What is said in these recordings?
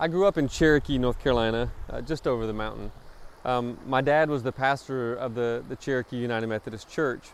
I grew up in Cherokee, North Carolina, uh, just over the mountain. Um, my dad was the pastor of the, the Cherokee United Methodist Church.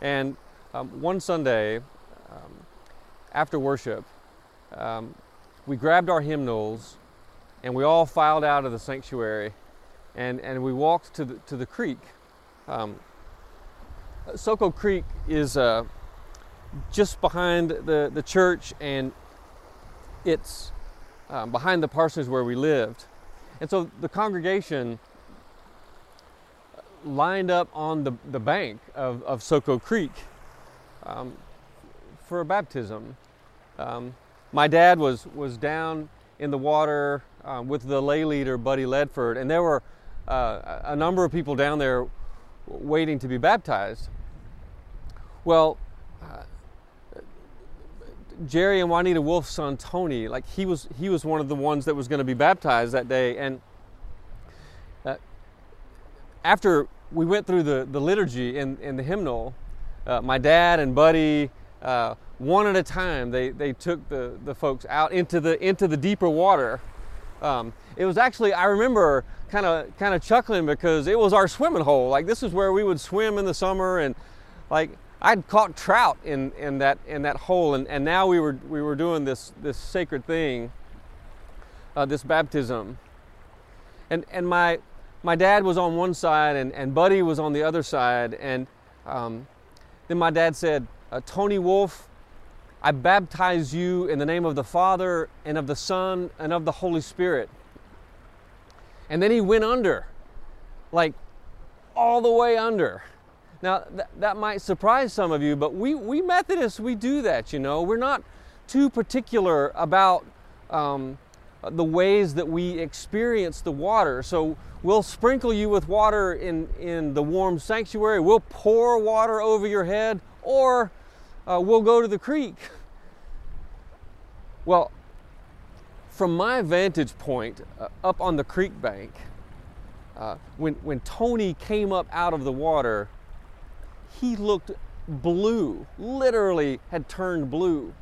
And um, one Sunday, um, after worship, um, we grabbed our hymnals and we all filed out of the sanctuary and, and we walked to the, to the creek. Um, Soco Creek is uh, just behind the, the church and it's um, behind the parsonage where we lived. And so the congregation lined up on the, the bank of, of Soco Creek um, for a baptism. Um, my dad was, was down in the water um, with the lay leader, Buddy Ledford, and there were uh, a number of people down there waiting to be baptized. Well, uh, Jerry and Juanita Wolf's son Tony, like he was, he was one of the ones that was going to be baptized that day. And uh, after we went through the, the liturgy and, and the hymnal, uh, my dad and Buddy, uh, one at a time, they, they took the, the folks out into the into the deeper water. Um, it was actually I remember kind of kind of chuckling because it was our swimming hole. Like this is where we would swim in the summer and like I'd caught trout in, in that in that hole, and, and now we were we were doing this this sacred thing, uh, this baptism. And and my my dad was on one side, and, and Buddy was on the other side, and um, then my dad said, uh, "Tony Wolf, I baptize you in the name of the Father and of the Son and of the Holy Spirit." And then he went under, like all the way under. Now, th- that might surprise some of you, but we, we Methodists, we do that, you know. We're not too particular about um, the ways that we experience the water. So we'll sprinkle you with water in, in the warm sanctuary, we'll pour water over your head, or uh, we'll go to the creek. Well, from my vantage point, uh, up on the creek bank, uh, when, when Tony came up out of the water, he looked blue, literally had turned blue.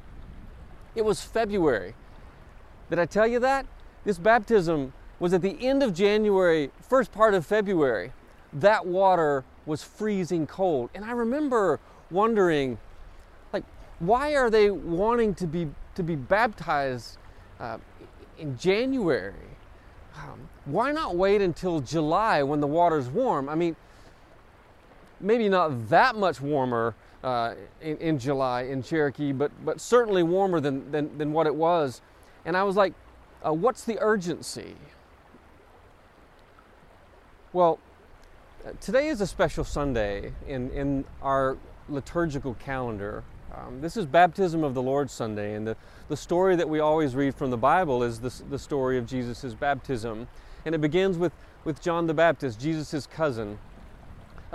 It was February. Did I tell you that? This baptism was at the end of January, first part of February. That water was freezing cold. And I remember wondering, like, why are they wanting to be, to be baptized uh, in January? Um, why not wait until July when the water's warm? I mean, maybe not that much warmer uh, in, in, July in Cherokee, but, but certainly warmer than, than, than what it was. And I was like, uh, what's the urgency? Well, today is a special Sunday in, in our liturgical calendar. Um, this is Baptism of the Lord Sunday, and the, the story that we always read from the Bible is the, the story of Jesus' baptism. And it begins with, with John the Baptist, Jesus' cousin,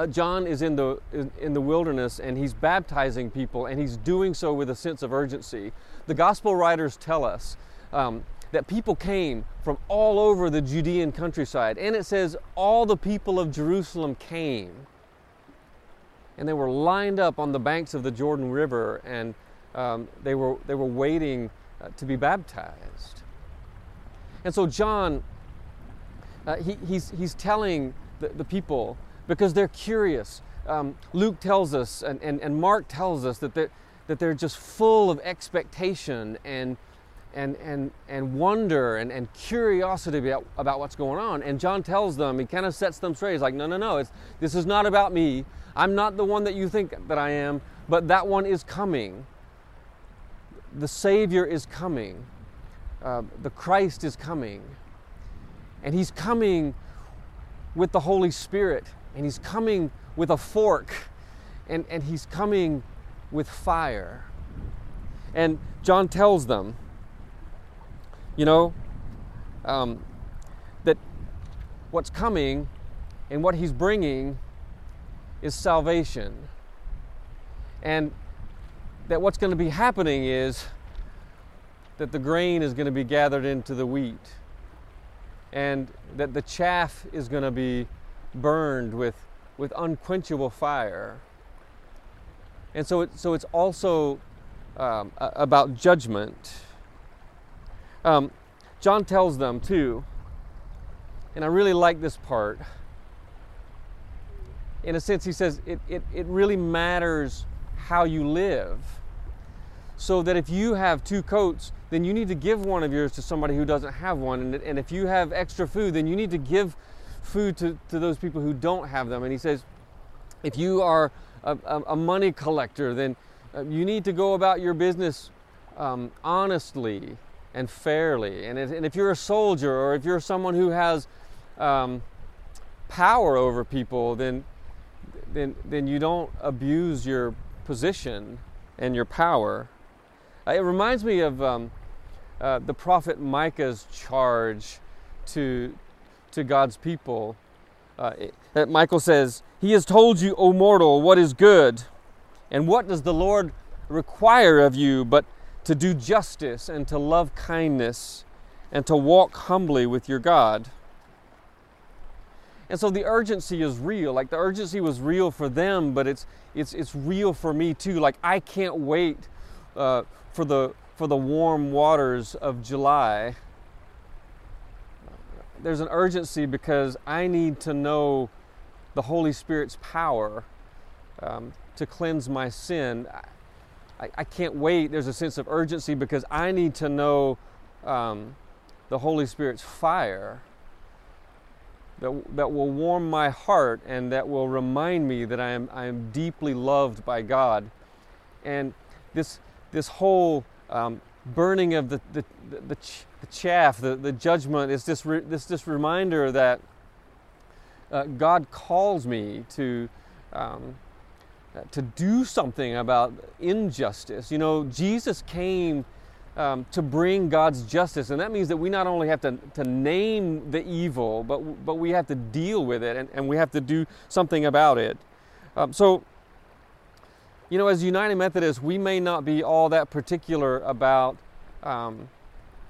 uh, John is in the, in, in the wilderness and he's baptizing people and he's doing so with a sense of urgency. The gospel writers tell us um, that people came from all over the Judean countryside. And it says, all the people of Jerusalem came. And they were lined up on the banks of the Jordan River and um, they, were, they were waiting uh, to be baptized. And so, John, uh, he, he's, he's telling the, the people because they're curious. Um, Luke tells us, and, and, and Mark tells us that they're, that they're just full of expectation and, and, and, and wonder and, and curiosity about, about what's going on. And John tells them, he kind of sets them straight. He's like, no, no, no, it's, this is not about me. I'm not the one that you think that I am, but that one is coming. The Savior is coming. Uh, the Christ is coming. And He's coming with the Holy Spirit and he's coming with a fork and, and he's coming with fire. And John tells them, you know, um, that what's coming and what he's bringing is salvation. And that what's going to be happening is that the grain is going to be gathered into the wheat, and that the chaff is going to be burned with, with unquenchable fire. And so, it, so it's also um, about judgment. Um, John tells them too, and I really like this part. In a sense, he says it, it, it really matters how you live. So that if you have two coats, then you need to give one of yours to somebody who doesn't have one. And, and if you have extra food, then you need to give food to, to those people who don't have them. And he says, if you are a, a money collector, then uh, you need to go about your business um, honestly and fairly. And if, and if, you're a soldier or if you're someone who has um, power over people, then, then, then you don't abuse your position and your power. Uh, it reminds me of um, uh, the prophet Micah's charge to, to God's people. Uh, it, Micah says, He has told you, O mortal, what is good. And what does the Lord require of you but to do justice and to love kindness and to walk humbly with your God? And so the urgency is real. Like the urgency was real for them, but it's it's it's real for me too. Like I can't wait uh, for the for the warm waters of July. There's an urgency because I need to know the Holy Spirit's power um, to cleanse my sin. I, I, can't wait. There's a sense of urgency because I need to know um, the Holy Spirit's fire that, that will warm my heart and that will remind me that I am, I am deeply loved by God. And this, this whole um, burning of the, the, the, the, chaff, the, the judgment, is this, re, this, this reminder that uh, God calls me to, um, to do something about injustice. You know, Jesus came um, to bring God's justice. And that means that we not only have to, to name the evil, but, but we have to deal with it and, and we have to do something about it. Um, so, you know, as United Methodists, we may not be all that particular about um,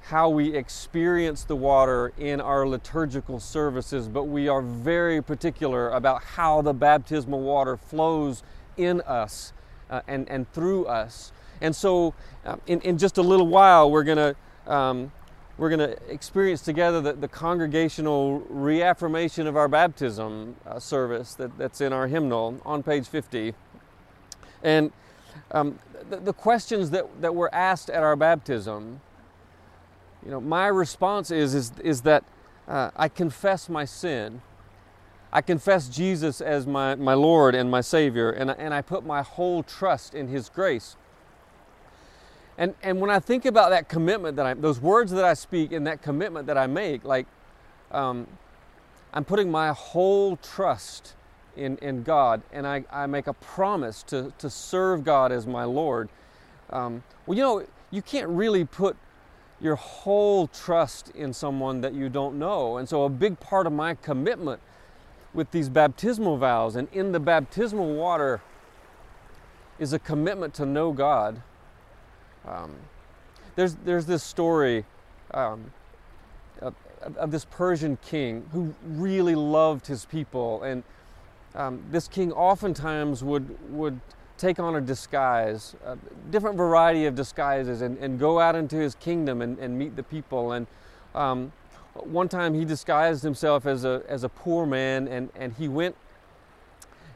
how we experience the water in our liturgical services, but we are very particular about how the baptismal water flows in us uh, and, and through us. And so, uh, in, in just a little while, we're going to. Um, we're going to experience together the, the, congregational reaffirmation of our baptism uh, service that, that's in our hymnal on page 50. And um, the, the, questions that, that were asked at our baptism, you know, my response is, is, is that uh, I confess my sin. I confess Jesus as my, my Lord and my Savior, and, and I put my whole trust in His grace. And, and when I think about that commitment that I, those words that I speak and that commitment that I make, like um, I'm putting my whole trust in, in God and I, I make a promise to, to serve God as my Lord. Um, well, you know, you can't really put your whole trust in someone that you don't know. And so, a big part of my commitment with these baptismal vows and in the baptismal water is a commitment to know God um, there's, there's this story um, of, of, this Persian king who really loved his people. And um, this king oftentimes would, would take on a disguise, a different variety of disguises, and, and go out into his kingdom and, and meet the people. And um, one time he disguised himself as a, as a poor man and, and he went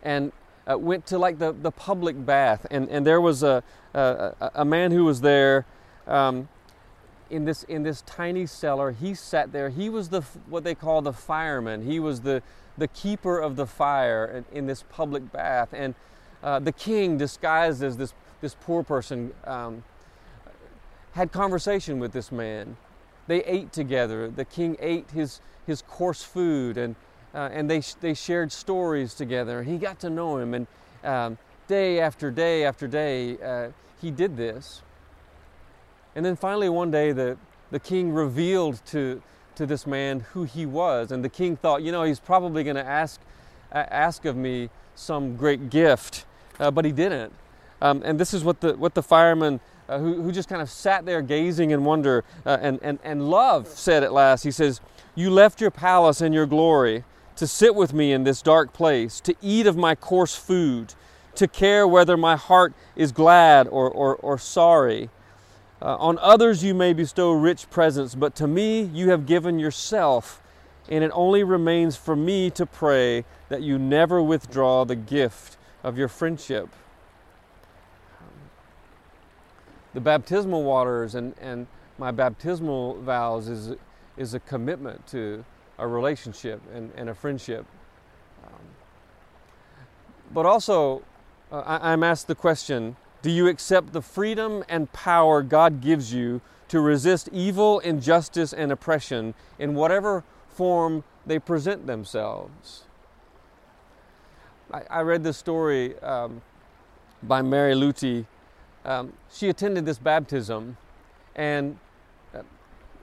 and uh, went to like the, the public bath, and, and there was a, a, a man who was there um, in, this, in this tiny cellar. He sat there. He was the what they call the fireman. He was the, the keeper of the fire in, this public bath. And uh, the king, disguised as this, this poor person, um, had conversation with this man. They ate together. The king ate his, his coarse food and uh, and they, they shared stories together. He got to know him, and um, day after day after day, uh, he did this. And then finally, one day, the, the king revealed to, to this man who he was. And the king thought, you know, he's probably going to ask, uh, ask of me some great gift, uh, but he didn't. Um, and this is what the, what the fireman uh, who, who just kind of sat there gazing in wonder uh, and, and, and love said at last, he says, You left your palace and your glory to sit with me in this dark place, to eat of my coarse food, to care whether my heart is glad or, or, or sorry. Uh, on others you may bestow rich presents, but to me you have given yourself, and it only remains for me to pray that you never withdraw the gift of your friendship. The baptismal waters and, and my baptismal vows is, is a commitment to a relationship and, and a friendship. Um, but also, uh, I, I'm asked the question do you accept the freedom and power God gives you to resist evil, injustice, and oppression in whatever form they present themselves? I, I read this story um, by Mary Luti. Um, she attended this baptism and uh,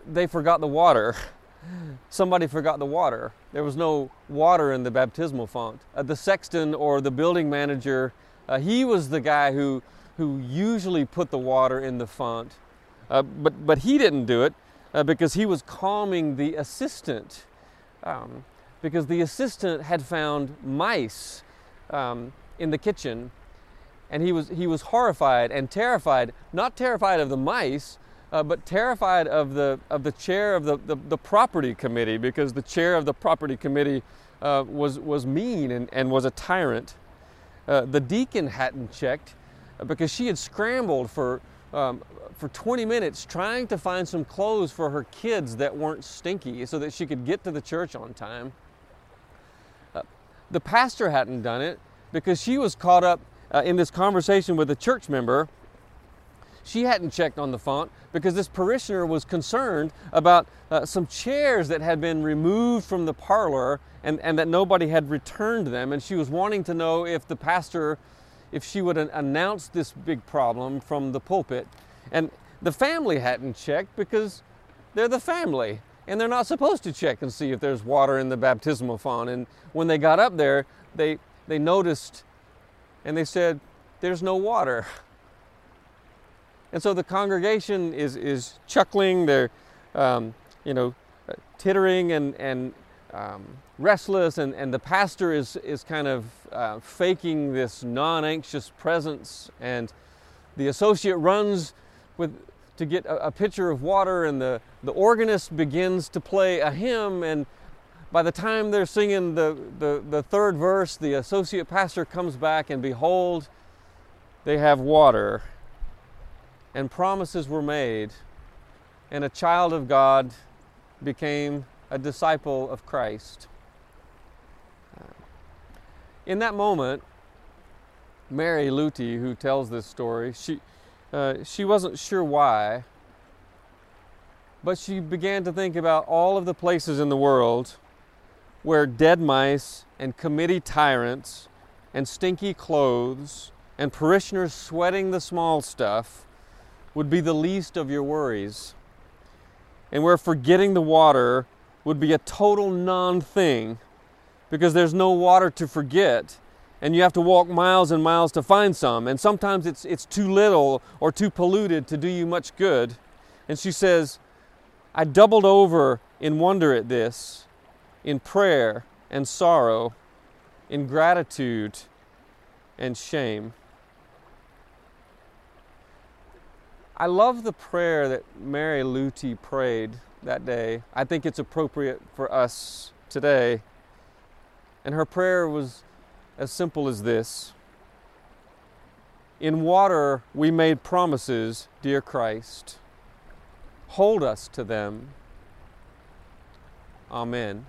they forgot the water. Somebody forgot the water. There was no water in the baptismal font. Uh, the sexton or the building manager, uh, he was the guy who who usually put the water in the font, uh, but, but he didn't do it uh, because he was calming the assistant. Um, because the assistant had found mice um, in the kitchen and he was, he was horrified and terrified, not terrified of the mice, uh, but terrified of the, of the chair of the, the, the, property committee because the chair of the property committee uh, was, was mean and, and was a tyrant. Uh, the deacon hadn't checked because she had scrambled for, um, for 20 minutes trying to find some clothes for her kids that weren't stinky so that she could get to the church on time. Uh, the pastor hadn't done it because she was caught up uh, in this conversation with a church member. She hadn't checked on the font because this parishioner was concerned about uh, some chairs that had been removed from the parlor and, and that nobody had returned them. And she was wanting to know if the pastor if she would announce this big problem from the pulpit. And the family hadn't checked because they're the family and they're not supposed to check and see if there's water in the baptismal font. And when they got up there, they, they noticed and they said, There's no water. And so the congregation is, is chuckling, they're, um, you know, tittering and, and um, restless, and, and the pastor is, is kind of uh, faking this non anxious presence. And the associate runs with, to get a, a pitcher of water, and the, the organist begins to play a hymn. And by the time they're singing the, the, the third verse, the associate pastor comes back, and behold, they have water. And promises were made, and a child of God became a disciple of Christ. In that moment, Mary Luti, who tells this story, she, uh, she wasn't sure why, but she began to think about all of the places in the world where dead mice and committee tyrants and stinky clothes and parishioners sweating the small stuff would be the least of your worries, and where forgetting the water would be a total non thing because there's no water to forget and you have to walk miles and miles to find some and sometimes it's it's too little or too polluted to do you much good and she says i doubled over in wonder at this in prayer and sorrow in gratitude and shame i love the prayer that mary luti prayed that day. I think it's appropriate for us today. And her prayer was as simple as this In water we made promises, dear Christ. Hold us to them. Amen.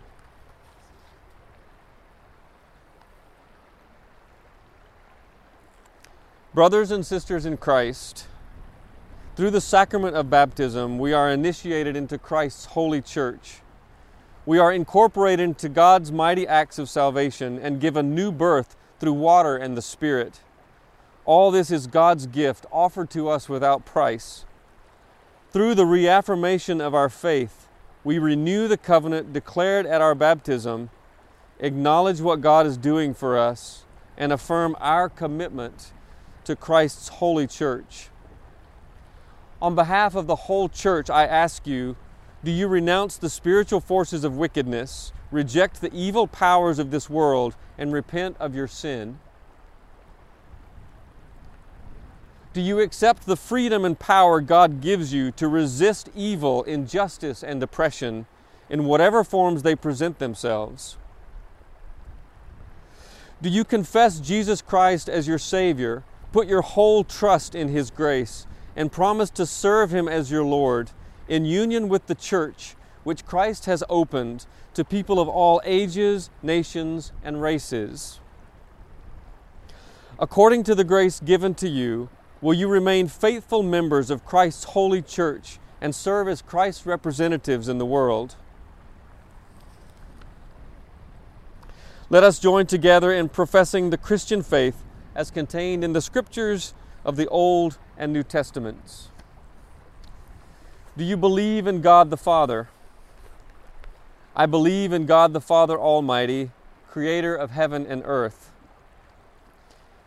Brothers and sisters in Christ, through the sacrament of baptism, we are initiated into Christ's holy church. We are incorporated into God's mighty acts of salvation and given new birth through water and the Spirit. All this is God's gift offered to us without price. Through the reaffirmation of our faith, we renew the covenant declared at our baptism, acknowledge what God is doing for us, and affirm our commitment to Christ's holy church. On behalf of the whole church, I ask you do you renounce the spiritual forces of wickedness, reject the evil powers of this world, and repent of your sin? Do you accept the freedom and power God gives you to resist evil, injustice, and oppression in whatever forms they present themselves? Do you confess Jesus Christ as your Savior, put your whole trust in His grace, and promise to serve Him as your Lord in union with the church which Christ has opened to people of all ages, nations, and races? According to the grace given to you, will you remain faithful members of Christ's holy church and serve as Christ's representatives in the world? Let us join together in professing the Christian faith as contained in the scriptures of the Old and New Testaments. Do you believe in God the Father? I believe in God the Father Almighty, creator of heaven and earth.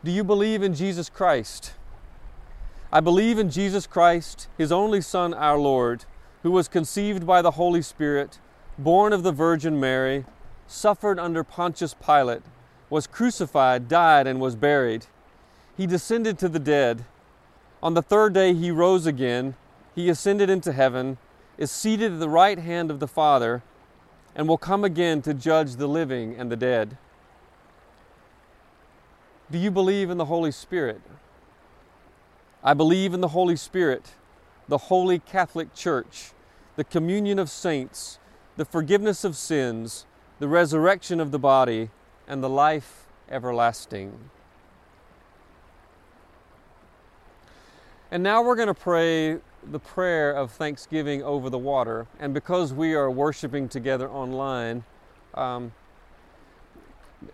Do you believe in Jesus Christ? I believe in Jesus Christ, His only Son, our Lord, who was conceived by the Holy Spirit, born of the Virgin Mary suffered under Pontius Pilate, was crucified, died, and was buried. He descended to the dead. On the third day he rose again. He ascended into heaven, is seated at the right hand of the Father, and will come again to judge the living and the dead. Do you believe in the Holy Spirit? I believe in the Holy Spirit, the Holy Catholic Church, the communion of saints, the forgiveness of sins the resurrection of the body, and the life everlasting. And now we're going to pray the prayer of thanksgiving over the water. And because we are worshiping together online, um,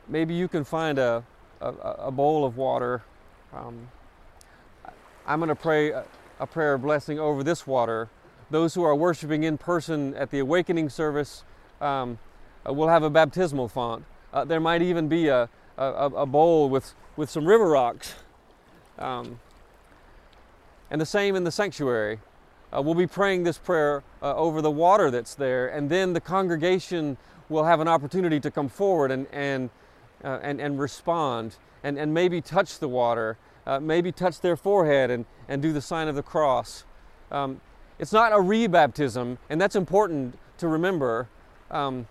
maybe you can find a, a, a bowl of water. Um, I'm going to pray a, a prayer of blessing over this water. Those who are worshiping in person at the awakening service, um, uh, we'll have a baptismal font. Uh, there might even be a, a, a, bowl with, with some river rocks. Um, and the same in the sanctuary. Uh, we'll be praying this prayer uh, over the water that's there, and then the congregation will have an opportunity to come forward and, and, uh, and, and respond and, and maybe touch the water, uh, maybe touch their forehead and, and do the sign of the cross. Um, it's not a rebaptism, and that's important to remember. Um,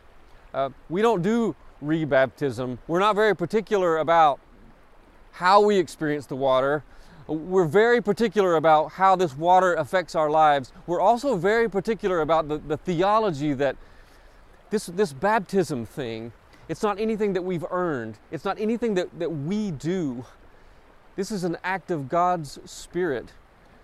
uh, we don't do rebaptism. We're not very particular about how we experience the water. We're very particular about how this water affects our lives. We're also very particular about the, the theology that this, this baptism thing, it's not anything that we've earned, it's not anything that, that we do. This is an act of God's Spirit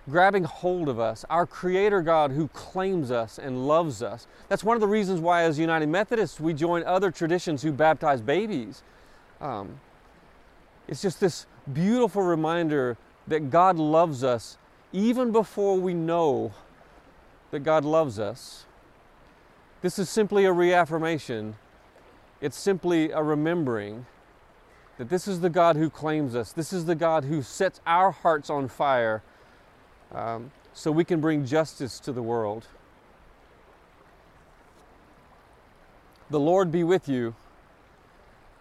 grabbing hold of us, our Creator God who claims us and loves us. That's one of the reasons why, as United Methodists, we join other traditions who baptize babies. Um, it's just this beautiful reminder that God loves us even before we know that God loves us. This is simply a reaffirmation, it's simply a remembering that this is the God who claims us, this is the God who sets our hearts on fire um, so we can bring justice to the world. The Lord be with you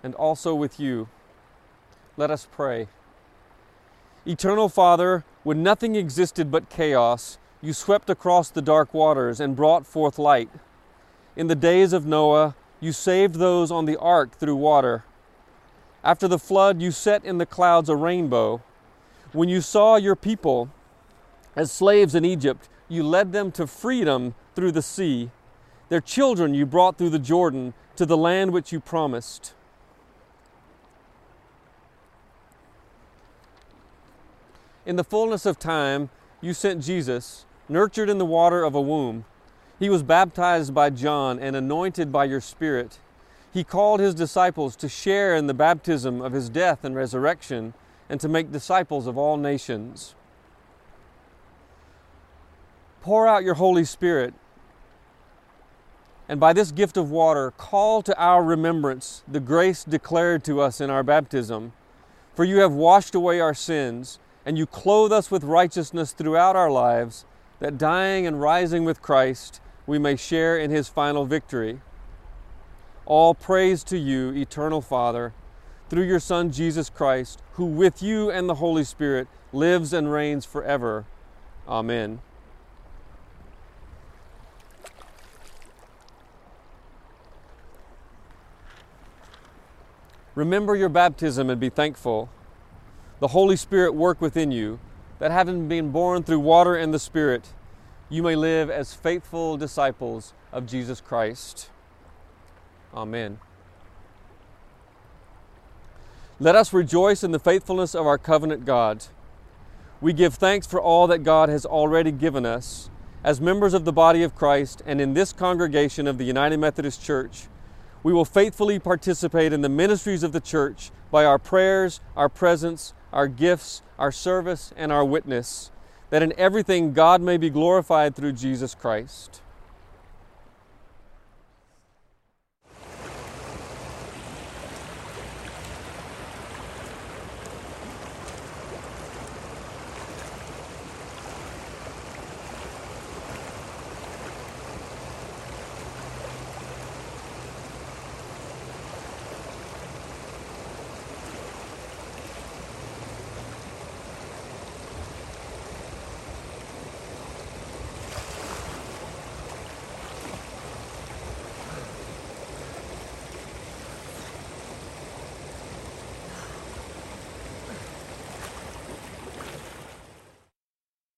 and also with you. Let us pray. Eternal Father, when nothing existed but chaos, you swept across the dark waters and brought forth light. In the days of Noah, you saved those on the ark through water. After the flood, you set in the clouds a rainbow. When you saw your people, as slaves in Egypt, you led them to freedom through the sea. Their children you brought through the Jordan to the land which you promised. In the fullness of time, you sent Jesus, nurtured in the water of a womb. He was baptized by John and anointed by your Spirit. He called his disciples to share in the baptism of his death and resurrection and to make disciples of all nations. Pour out your Holy Spirit. And by this gift of water, call to our remembrance the grace declared to us in our baptism. For you have washed away our sins, and you clothe us with righteousness throughout our lives, that dying and rising with Christ, we may share in his final victory. All praise to you, eternal Father, through your Son Jesus Christ, who with you and the Holy Spirit lives and reigns forever. Amen. Remember your baptism and be thankful. The Holy Spirit work within you, that having been born through water and the Spirit, you may live as faithful disciples of Jesus Christ. Amen. Let us rejoice in the faithfulness of our covenant God. We give thanks for all that God has already given us as members of the body of Christ and in this congregation of the United Methodist Church we will faithfully participate in the ministries of the church by our prayers, our presence, our gifts, our service, and our witness, that in everything God may be glorified through Jesus Christ.